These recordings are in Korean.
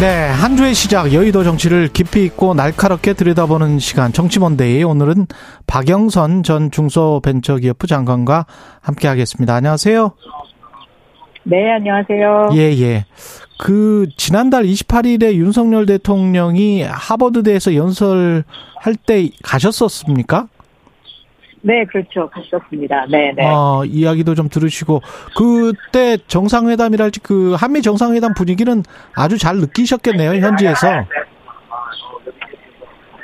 네, 한 주의 시작 여의도 정치를 깊이 있고 날카롭게 들여다보는 시간 정치몬데이 오늘은 박영선 전 중소벤처기업부 장관과 함께 하겠습니다. 안녕하세요. 네, 안녕하세요. 예, 예. 그 지난달 28일에 윤석열 대통령이 하버드대에서 연설할 때 가셨었습니까? 네, 그렇죠. 갔었습니다. 네, 네. 어, 이야기도 좀 들으시고 그때 정상회담이랄지 그 한미 정상회담 분위기는 아주 잘 느끼셨겠네요, 현지에서.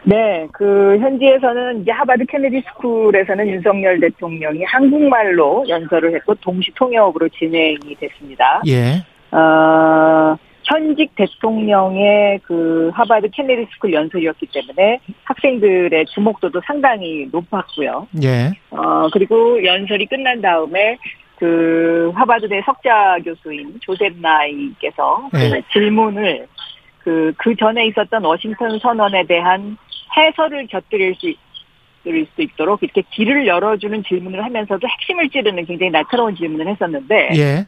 네, 그 현지에서는 이제 하버드 케네디 스쿨에서는 윤석열 대통령이 한국말로 연설을 했고 동시 통역으로 진행이 됐습니다. 예. 어, 현직 대통령의 그 하버드 케네디 스쿨 연설이었기 때문에 학생들의 주목도도 상당히 높았고요. 예. 어, 그리고 연설이 끝난 다음에 그 하버드대 석좌 교수인 조셉 나이께서 그 네. 질문을 그, 그 전에 있었던 워싱턴 선언에 대한 해설을 곁들일 수, 있- 드릴 수 있도록 이렇게 길을 열어주는 질문을 하면서도 핵심을 찌르는 굉장히 날카로운 질문을 했었는데, 예.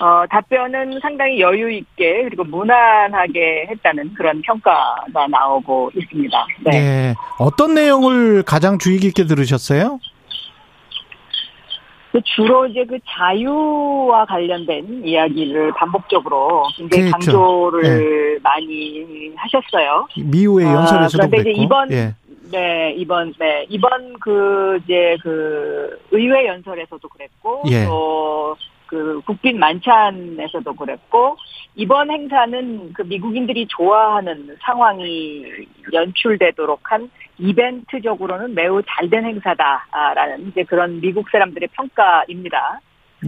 어, 답변은 상당히 여유 있게 그리고 무난하게 했다는 그런 평가가 나오고 있습니다. 네. 예. 어떤 내용을 가장 주의 깊게 들으셨어요? 그 주로 이제 그 자유와 관련된 이야기를 반복적으로 굉장히 그렇죠. 강조를 많이 하셨어요. 미우의 아, 연설에서도 그런데 이제. 이번- 예. 네, 이번, 네, 이번 그, 이제 그, 의회 연설에서도 그랬고, 예. 또, 그, 국빈 만찬에서도 그랬고, 이번 행사는 그 미국인들이 좋아하는 상황이 연출되도록 한 이벤트적으로는 매우 잘 된 행사다라는 이제 그런 미국 사람들의 평가입니다.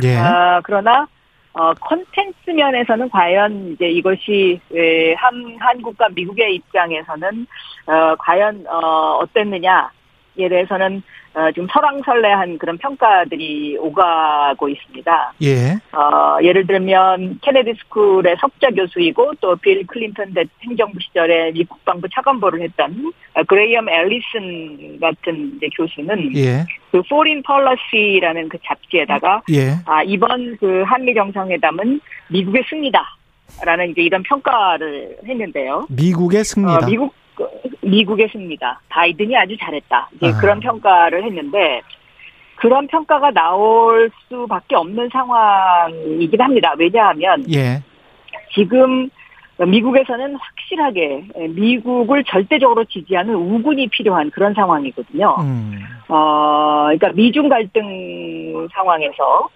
예. 아, 그러나 어, 컨텐츠 면에서는 과연 이제 이것이 에, 한 한국과 미국의 입장에서는 어, 과연 어, 어땠느냐 에 대해서는 어, 좀 설왕설래한 그런 평가들이 오가고 있습니다. 예. 어, 예를 들면 케네디 스쿨의 석좌 교수이고 또 빌 클린턴 대 행정부 시절에 미 국방부 차관보를 했던 어, 그레이엄 앨리슨 같은 이제 교수는 예. 그 Foreign Policy라는 그 잡지에다가 예. 아, 이번 그 한미 정상회담은 미국의 승리다 라는 이제 이런 평가를 했는데요. 미국의 승리다. 어, 미국 미국의 승리다. 바이든이 아주 잘했다. 아. 그런 평가를 했는데 그런 평가가 나올 수밖에 없는 상황이긴 합니다. 왜냐하면 예. 지금 미국에서는 확실하게 미국을 절대적으로 지지하는 우군이 필요한 그런 상황이거든요. 음. 어, 그러니까 미중 갈등 상황에서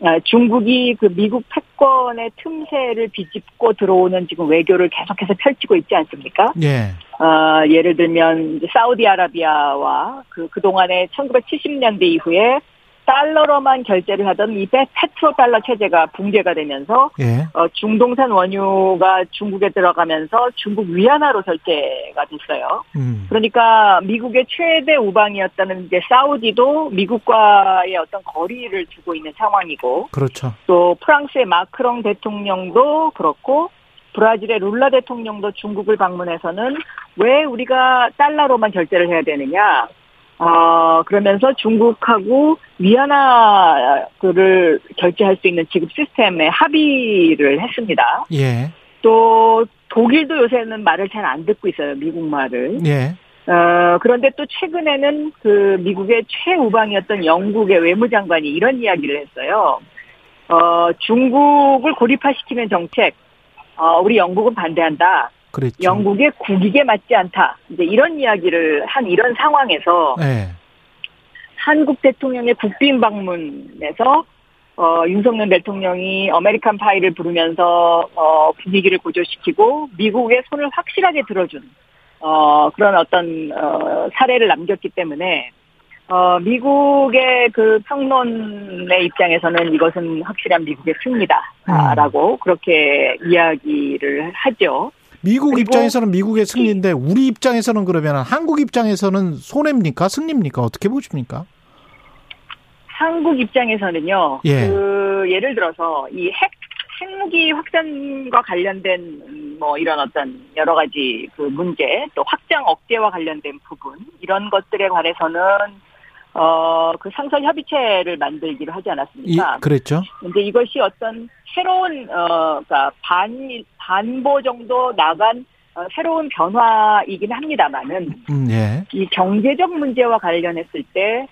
어, 중국이 그 미국 패권의 틈새를 비집고 들어오는 지금 외교를 계속해서 펼치고 있지 않습니까? 예. 어, 예를 들면 사우디아라비아와 그 그동안에 1970년대 이후에 달러로만 결제를 하던 이 페- 페트로 달러 체제가 붕괴가 되면서 예. 어, 중동산 원유가 중국에 들어가면서 중국 위안화로 결제가 됐어요. 음. 그러니까 미국의 최대 우방이었다는 이제 사우디도 미국과의 어떤 거리를 두고 있는 상황이고 그렇죠. 또 프랑스의 마크롱 대통령도 그렇고 브라질의 룰라 대통령도 중국을 방문해서는 왜 우리가 달러로만 결제를 해야 되느냐? 어, 그러면서 중국하고 위안화를 결제할 수 있는 지급 시스템에 합의를 했습니다. 예. 또 독일도 요새는 말을 잘 안 듣고 있어요. 미국 말을. 예. 어, 그런데 또 최근에는 그 미국의 최우방이었던 영국의 외무장관이 이런 이야기를 했어요. 어, 중국을 고립화시키는 정책, 어, 우리 영국은 반대한다. 그랬죠. 영국의 국익에 맞지 않다. 이제 이런 이야기를 한 이런 상황에서 예. 한국 대통령의 국빈 방문에서 어, 윤석열 대통령이 아메리칸 파이를 부르면서 어, 분위기를 고조시키고 미국의 손을 확실하게 들어준 어, 그런 어떤 어, 사례를 남겼기 때문에 어, 미국의 그 평론의 입장에서는 이것은 확실한 미국의 승리다라고 그렇게 이야기를 하죠. 미국 입장에서는 미국의 승리인데 우리 입장에서는 그러면 한국 입장에서는 손해입니까? 승리입니까? 어떻게 보십니까? 한국 입장에서는요. 예. 그 예를 들어서 이 핵 핵무기 확산과 관련된 음, 뭐 이런 어떤 여러 가지 그 문제 또 확장 억제와 관련된 부분 이런 것들에 관해서는 어 그 상설 협의체를 만들기로 하지 이, 않았습니까? 그랬죠. 근데 이것이 어떤 새로운 어 그러니까 반 반보 정도 나간 어, 새로운 변화이긴 합니다만은 음, 예. 이 경제적 문제와 관련했을 때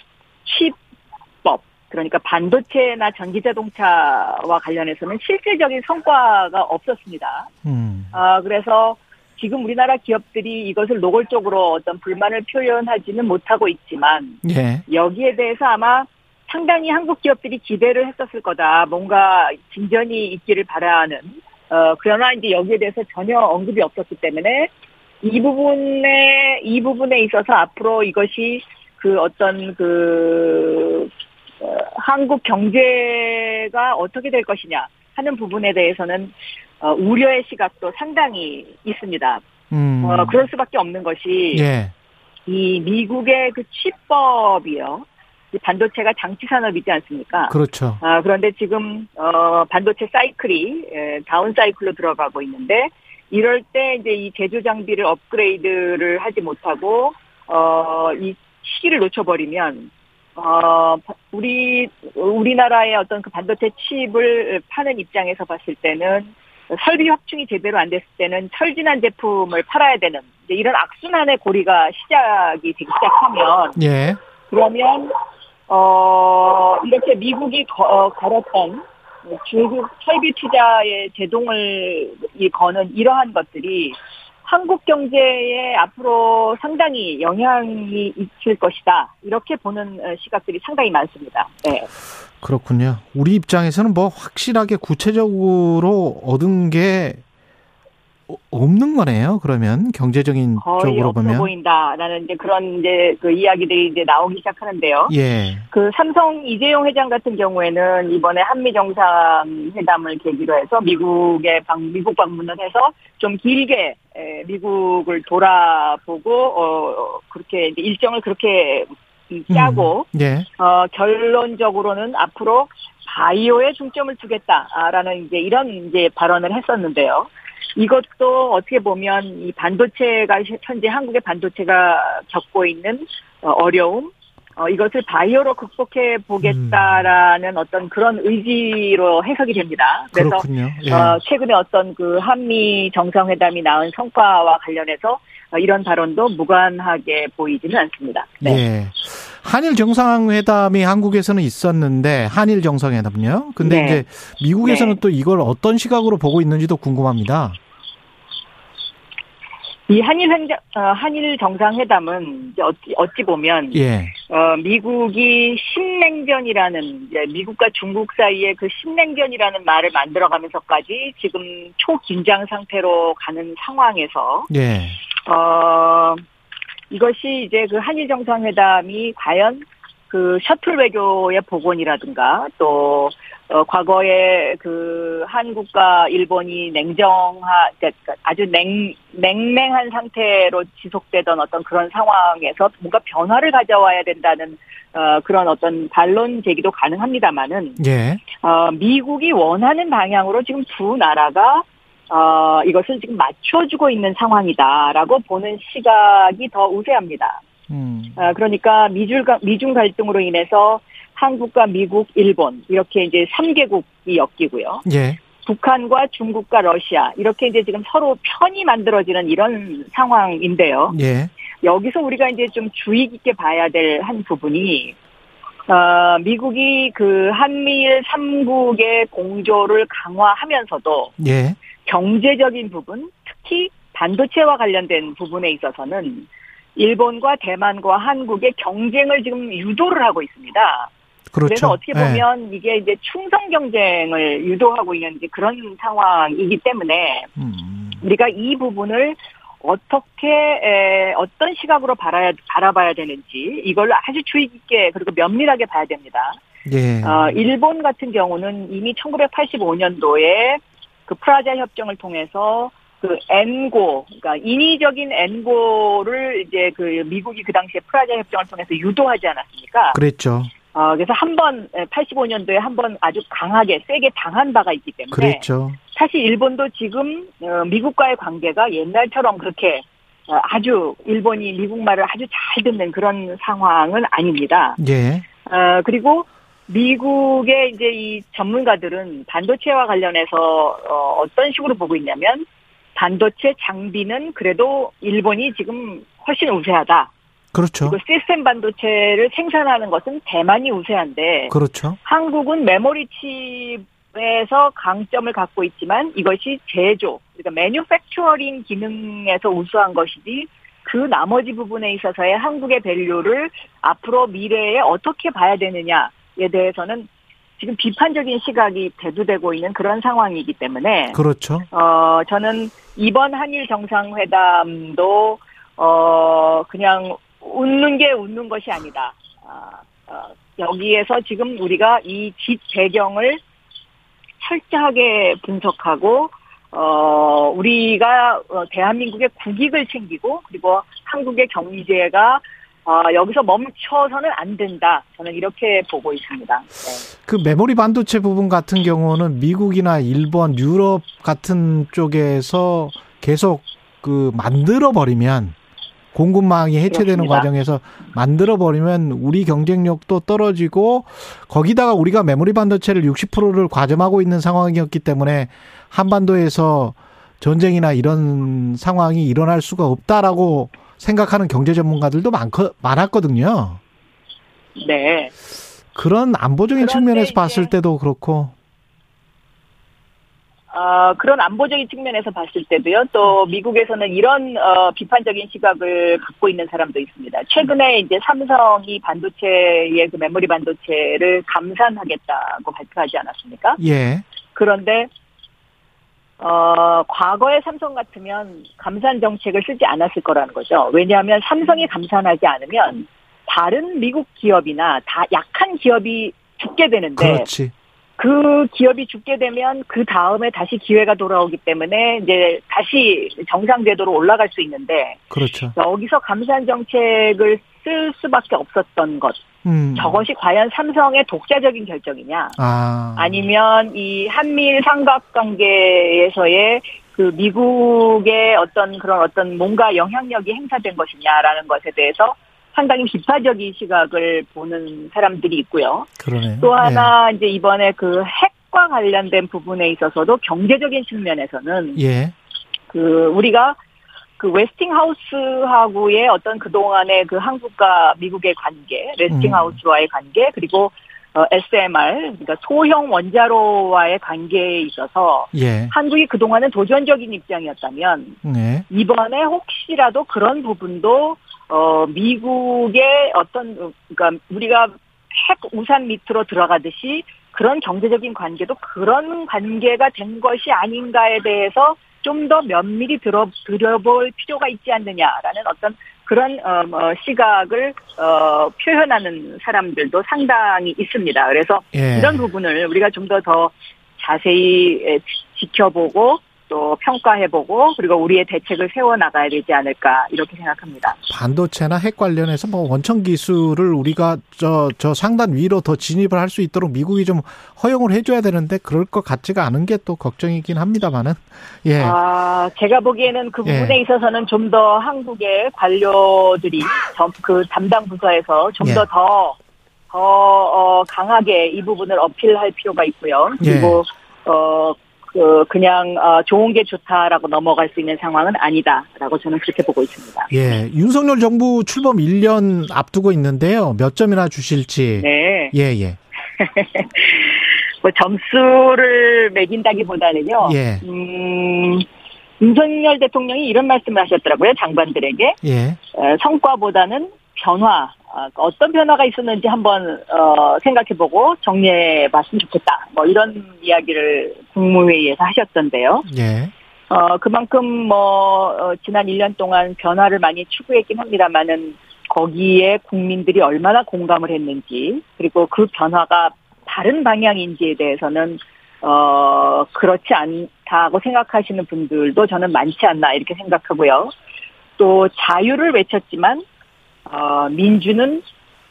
칩법 그러니까 반도체나 전기자동차와 관련해서는 실질적인 성과가 없었습니다. 음, 아 그래서 지금 우리나라 기업들이 이것을 노골적으로 어떤 불만을 표현하지는 못하고 있지만 예. 여기에 대해서 아마 상당히 한국 기업들이 기대를 했었을 거다. 뭔가 진전이 있기를 바라는. 어, 그러나 이제 여기에 대해서 전혀 언급이 없었기 때문에 이 부분에, 이 부분에 있어서 앞으로 이것이 그 어떤 그, 어, 한국 경제가 어떻게 될 것이냐 하는 부분에 대해서는 어, 우려의 시각도 상당히 있습니다. 음, 어, 그럴 수밖에 없는 것이 예. 이 미국의 그 칩법이요. 이 반도체가 장치 산업이지 않습니까? 그렇죠. 아, 그런데 지금 어 반도체 사이클이 에, 다운 사이클로 들어가고 있는데 이럴 때 이제 이 제조 장비를 업그레이드를 하지 못하고 어 이 시기를 놓쳐버리면 어 우리 우리나라의 어떤 그 반도체 칩을 파는 입장에서 봤을 때는 설비 확충이 제대로 안 됐을 때는 철진한 제품을 팔아야 되는 이제 이런 악순환의 고리가 시작이 되기 시작하면 예. 그러면 어 이렇게 미국이 거, 어, 걸었던 중국 설비 투자의 제동을 이 거는 이러한 것들이 한국 경제에 앞으로 상당히 영향이 있을 것이다 이렇게 보는 어, 시각들이 상당히 많습니다. 네. 그렇군요. 우리 입장에서는 뭐 확실하게 구체적으로 얻은 게 어- 없는 거네요. 그러면 경제적인 쪽으로 보면 보인다라는 이제 그런 이제 그 이야기들이 이제 나오기 시작하는데요. 예. 그 삼성 이재용 회장 같은 경우에는 이번에 한미 정상 회담을 계기로 해서 미국에 방 미국 방문을 해서 좀 길게 에, 미국을 돌아보고 어 그렇게 일정을 그렇게 음, 짜고 예. 어 결론적으로는 앞으로 바이오에 중점을 두겠다라는 이제 이런 이제 발언을 했었는데요. 이것도 어떻게 보면 이 반도체가 현재 한국의 반도체가 겪고 있는 어, 어려움, 어, 이것을 바이오로 극복해 보겠다라는 어떤 그런 의지로 해석이 됩니다. 그래서 그렇군요. 예. 어, 최근에 어떤 그 한미 정상회담이 낳은 성과와 관련해서 어, 이런 발언도 무관하게 보이지는 않습니다. 네. 예. 한일 정상회담이 한국에서는 있었는데 한일 정상회담요. 근데 네. 이제 미국에서는 네. 또 이걸 어떤 시각으로 보고 있는지도 궁금합니다. 이 한일 현장, 어, 한일 정상회담은 이제 어찌, 어찌 보면 예. 어, 미국이 신냉전이라는 이제 미국과 중국 사이에 그 신냉전이라는 말을 만들어가면서까지 지금 초긴장 상태로 가는 상황에서 예. 어, 이것이 이제 그 한일 정상회담이 과연 그 셔틀 외교의 복원이라든가 또 어, 과거에 그 한국과 일본이 냉정하 그러니까 아주 냉 냉랭한 상태로 지속되던 어떤 그런 상황에서 뭔가 변화를 가져와야 된다는 어, 그런 어떤 반론 제기도 가능합니다만은 예. 어, 미국이 원하는 방향으로 지금 두 나라가 어, 이것을 지금 맞춰주고 있는 상황이다라고 보는 시각이 더 우세합니다. 음. 아, 그러니까 미중, 미중 갈등으로 인해서 한국과 미국, 일본 이렇게 이제 3개국이 엮이고요. 예. 북한과 중국과 러시아 이렇게 이제 지금 서로 편이 만들어지는 이런 상황인데요. 예. 여기서 우리가 이제 좀 주의 깊게 봐야 될 한 부분이 어, 미국이 그 한미일 3국의 공조를 강화하면서도 예. 경제적인 부분, 특히 반도체와 관련된 부분에 있어서는 일본과 대만과 한국의 경쟁을 지금 유도를 하고 있습니다. 그렇죠. 그래서 어떻게 예. 보면 이게 이제 충성 경쟁을 유도하고 있는 그런 상황이기 때문에 음. 우리가 이 부분을 어떻게 에, 어떤 시각으로 바라야, 바라봐야 되는지 이걸 아주 주의 깊게 그리고 면밀하게 봐야 됩니다. 예. 어, 일본 같은 경우는 이미 1985년도에 그 프라자 협정을 통해서 그 엔고, 그러니까 인위적인 엔고를 이제 그 미국이 그 당시에 프라자 협정을 통해서 유도하지 않았습니까? 그랬죠. 어, 그래서 한 번, 85년도에 한 번 아주 강하게, 세게 당한 바가 있기 때문에. 그랬죠. 사실 일본도 지금, 어, 미국과의 관계가 옛날처럼 그렇게 어, 아주 일본이 미국 말을 아주 잘 듣는 그런 상황은 아닙니다. 예. 어, 그리고 미국의 이제 이 전문가들은 반도체와 관련해서 어, 어떤 식으로 보고 있냐면 반도체 장비는 그래도 일본이 지금 훨씬 우세하다. 그렇죠. 그리고 시스템 반도체를 생산하는 것은 대만이 우세한데 그렇죠. 한국은 메모리 칩에서 강점을 갖고 있지만 이것이 제조, 그러니까 매뉴팩처링 기능에서 우수한 것이지 그 나머지 부분에 있어서의 한국의 밸류를 앞으로 미래에 어떻게 봐야 되느냐에 대해서는 지금 비판적인 시각이 대두되고 있는 그런 상황이기 때문에 그렇죠. 어 저는 이번 한일 정상회담도 어 그냥 웃는 게 웃는 것이 아니다. 아, 어, 여기에서 지금 우리가 이집 배경을 철저하게 분석하고 어 우리가 어, 대한민국의 국익을 챙기고 그리고 한국의 경제가 어, 여기서 멈춰서는 안 된다. 저는 이렇게 보고 있습니다. 네. 그 메모리 반도체 부분 같은 경우는 미국이나 일본, 유럽 같은 쪽에서 계속 그 만들어 버리면 공급망이 해체되는 그렇습니다. 과정에서 만들어 버리면 우리 경쟁력도 떨어지고 거기다가 우리가 메모리 반도체를 60%를 과점하고 있는 상황이었기 때문에 한반도에서 전쟁이나 이런 상황이 일어날 수가 없다라고 생각하는 경제 전문가들도 많거, 많았거든요. 네. 그런 안보적인 측면에서 봤을 때도 그렇고 어, 그런 안보적인 측면에서 봤을 때도요, 또 미국에서는 이런 어, 비판적인 시각을 갖고 있는 사람도 있습니다. 최근에 이제 삼성이 반도체의 그 메모리 반도체를 감산하겠다고 발표하지 않았습니까? 예. 그런데 어, 과거의 삼성 같으면 감산 정책을 쓰지 않았을 거라는 거죠. 왜냐하면 삼성이 감산하지 않으면 다른 미국 기업이나 다 약한 기업이 죽게 되는데 그렇지. 그 기업이 죽게 되면 그 다음에 다시 기회가 돌아오기 때문에 이제 다시 정상 궤도로 올라갈 수 있는데 그렇죠. 여기서 감산 정책을 쓸 수밖에 없었던 것 음. 저것이 과연 삼성의 독자적인 결정이냐 아. 아니면 이 한미일 삼각관계에서의 그 미국의 어떤 그런 어떤 뭔가 영향력이 행사된 것이냐라는 것에 대해서 상당히 비판적인 시각을 보는 사람들이 있고요. 그러네요. 또 하나 이제 이번에 그 핵과 관련된 부분에 있어서도 경제적인 측면에서는 예. 예. 그 우리가 그 웨스팅하우스하고의 어떤 그동안의 그 한국과 미국의 관계, 웨스팅하우스와의 관계, 그리고 어, SMR, 그러니까 소형 원자로와의 관계에 있어서 예. 한국이 그동안은 도전적인 입장이었다면 네. 이번에 혹시라도 그런 부분도 어 미국의 어떤 어, 그러니까 우리가 핵 우산 밑으로 들어가듯이 그런 경제적인 관계도 그런 관계가 된 것이 아닌가에 대해서 좀 더 면밀히 들어 들여볼 필요가 있지 않느냐라는 어떤 그런 어, 어, 시각을 어, 표현하는 사람들도 상당히 있습니다. 그래서 예. 이런 부분을 우리가 좀 더더 자세히 지켜보고 또 평가해보고 그리고 우리의 대책을 세워나가야 되지 않을까 이렇게 생각합니다. 반도체나 핵 관련해서 뭐 원천 기술을 우리가 저, 저 상단 위로 더 진입을 할 수 있도록 미국이 좀 허용을 해줘야 되는데 그럴 것 같지가 않은 게 또 걱정이긴 합니다만은. 예. 아, 제가 보기에는 그 예. 부분에 있어서는 좀 더 한국의 관료들이 점- 그 담당 부서에서 좀 예. 더 더, 더, 어, 강하게 이 부분을 어필할 필요가 있고요. 그리고, 어, 그, 그냥, 어, 좋은 게 좋다라고 넘어갈 수 있는 상황은 아니다라고 저는 그렇게 보고 있습니다. 예. 윤석열 정부 출범 1년 앞두고 있는데요. 몇 점이나 주실지. 네. 예, 예. 뭐 점수를 매긴다기보다는요. 예. 음, 윤석열 대통령이 이런 말씀을 하셨더라고요. 장관들에게. 예. 어, 성과보다는 변화, 어, 어떤 변화가 있었는지 한번 어, 생각해보고 정리해봤으면 좋겠다. 뭐 이런 이야기를 국무회의에서 하셨던데요. 예. 어, 그만큼 뭐 어, 지난 1년 동안 변화를 많이 추구했긴 합니다만은 거기에 국민들이 얼마나 공감을 했는지 그리고 그 변화가 다른 방향인지에 대해서는 어 그렇지 않다고 생각하시는 분들도 저는 많지 않나 이렇게 생각하고요. 또 자유를 외쳤지만 어 민주는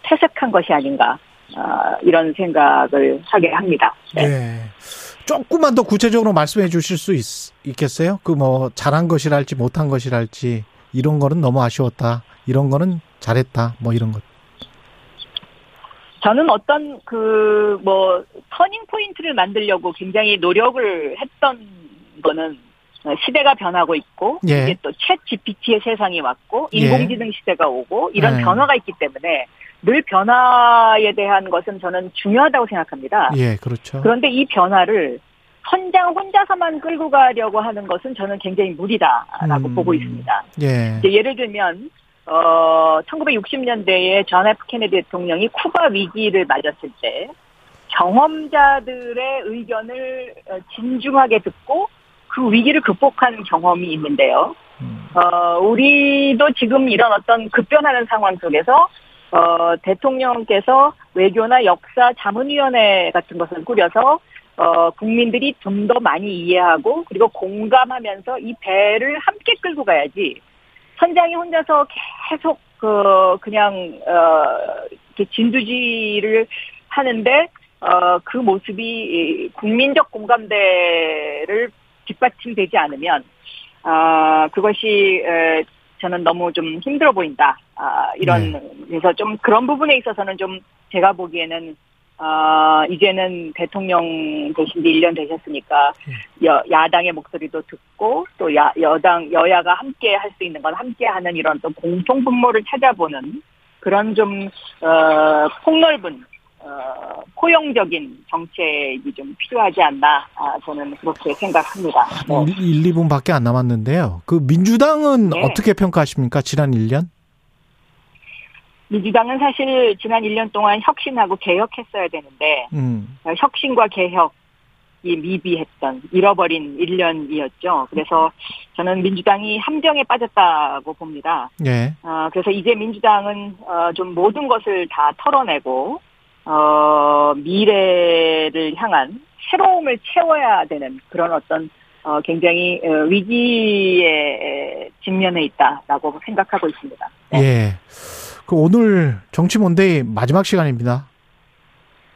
퇴색한 것이 아닌가 어, 이런 생각을 하게 합니다. 네. 예. 조금만 더 구체적으로 말씀해 주실 수 있, 겠어요 그 뭐 잘한 것이랄지 못한 것이랄지 이런 거는 너무 아쉬웠다. 이런 거는 잘했다. 뭐 이런 것. 저는 어떤 그 뭐 터닝 포인트를 만들려고 굉장히 노력을 했던 거는 시대가 변하고 있고 예. 이게 또챗 GPT의 세상이 왔고 예. 인공지능 시대가 오고 이런 예. 변화가 있기 때문에 늘 변화에 대한 것은 저는 중요하다고 생각합니다. 예, 그렇죠. 그런데 이 변화를 선장 혼자서만 끌고 가려고 하는 것은 저는 굉장히 무리다라고 음. 보고 있습니다. 예. 예를 들면 어 1960년대에 존 F 케네디 대통령이 쿠바 위기를 맞았을 때 경험자들의 의견을 어, 진중하게 듣고 그 위기를 극복한 경험이 있는데요. 음. 어 우리도 지금 이런 어떤 급변하는 상황 속에서 어 대통령께서 외교나 역사 자문위원회 같은 것을 꾸려서 어 국민들이 좀 더 많이 이해하고 그리고 공감하면서 이 배를 함께 끌고 가야지 선장이 혼자서 계속 그 그냥 어 이렇게 진두지를 하는데 어 그 모습이 이 국민적 공감대를 뒷받침되지 않으면 아 그것이 에, 저는 너무 좀 힘들어 보인다. 아 이런 그래서 좀 그런 부분에 있어서는 좀 제가 보기에는 아 이제는 대통령 되신 지 1년 되셨으니까 여, 야당의 목소리도 듣고 또 야, 여당 여야가 함께 할 수 있는 건 함께 하는 이런 또 공통 분모를 찾아보는 그런 좀 어, 폭넓은 어, 포용적인 정책이 좀 필요하지 않나 아, 저는 그렇게 생각합니다. 뭐, 1, 2분밖에 안 남았는데요. 그 민주당은 네. 어떻게 평가하십니까? 지난 1년? 민주당은 사실 지난 1년 동안 혁신하고 개혁했어야 되는데 음. 어, 혁신과 개혁 이 미비했던 잃어버린 1년이었죠. 그래서 저는 민주당이 함정에 빠졌다고 봅니다. 예. 어, 그래서 이제 민주당은 어, 좀 모든 것을 다 털어내고 어, 미래를 향한 새로움을 채워야 되는 그런 어떤 어, 굉장히 어, 위기에 직면해 있다라고 생각하고 있습니다. 네. 예. 그 오늘 정치 몬데이 마지막 시간입니다.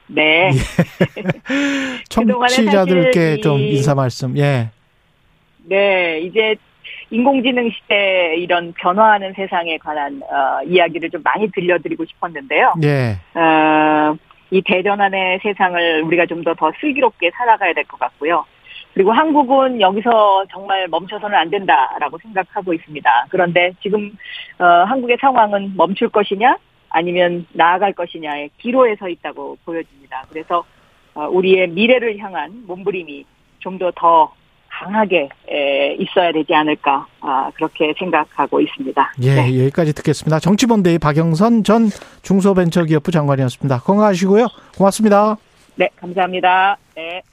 네. 그동안에 청취자들께 좀 이- 인사 말씀. 예. 네, 이제 인공지능 시대 이런 변화하는 세상에 관한 어, 이야기를 좀 많이 들려드리고 싶었는데요. 예. 어, 이 대전환의 세상을 우리가 좀 더 더 슬기롭게 살아가야 될 것 같고요. 그리고 한국은 여기서 정말 멈춰서는 안 된다라고 생각하고 있습니다. 그런데 지금 어, 한국의 상황은 멈출 것이냐 아니면 나아갈 것이냐의 기로에 서 있다고 보여집니다. 그래서 어, 우리의 미래를 향한 몸부림이 좀 더더 강하게 에, 있어야 되지 않을까 아, 그렇게 생각하고 있습니다. 예, 네. 여기까지 듣겠습니다. 정치본데이 박영선 전 중소벤처기업부 장관이었습니다. 건강하시고요. 고맙습니다. 네, 감사합니다. 네.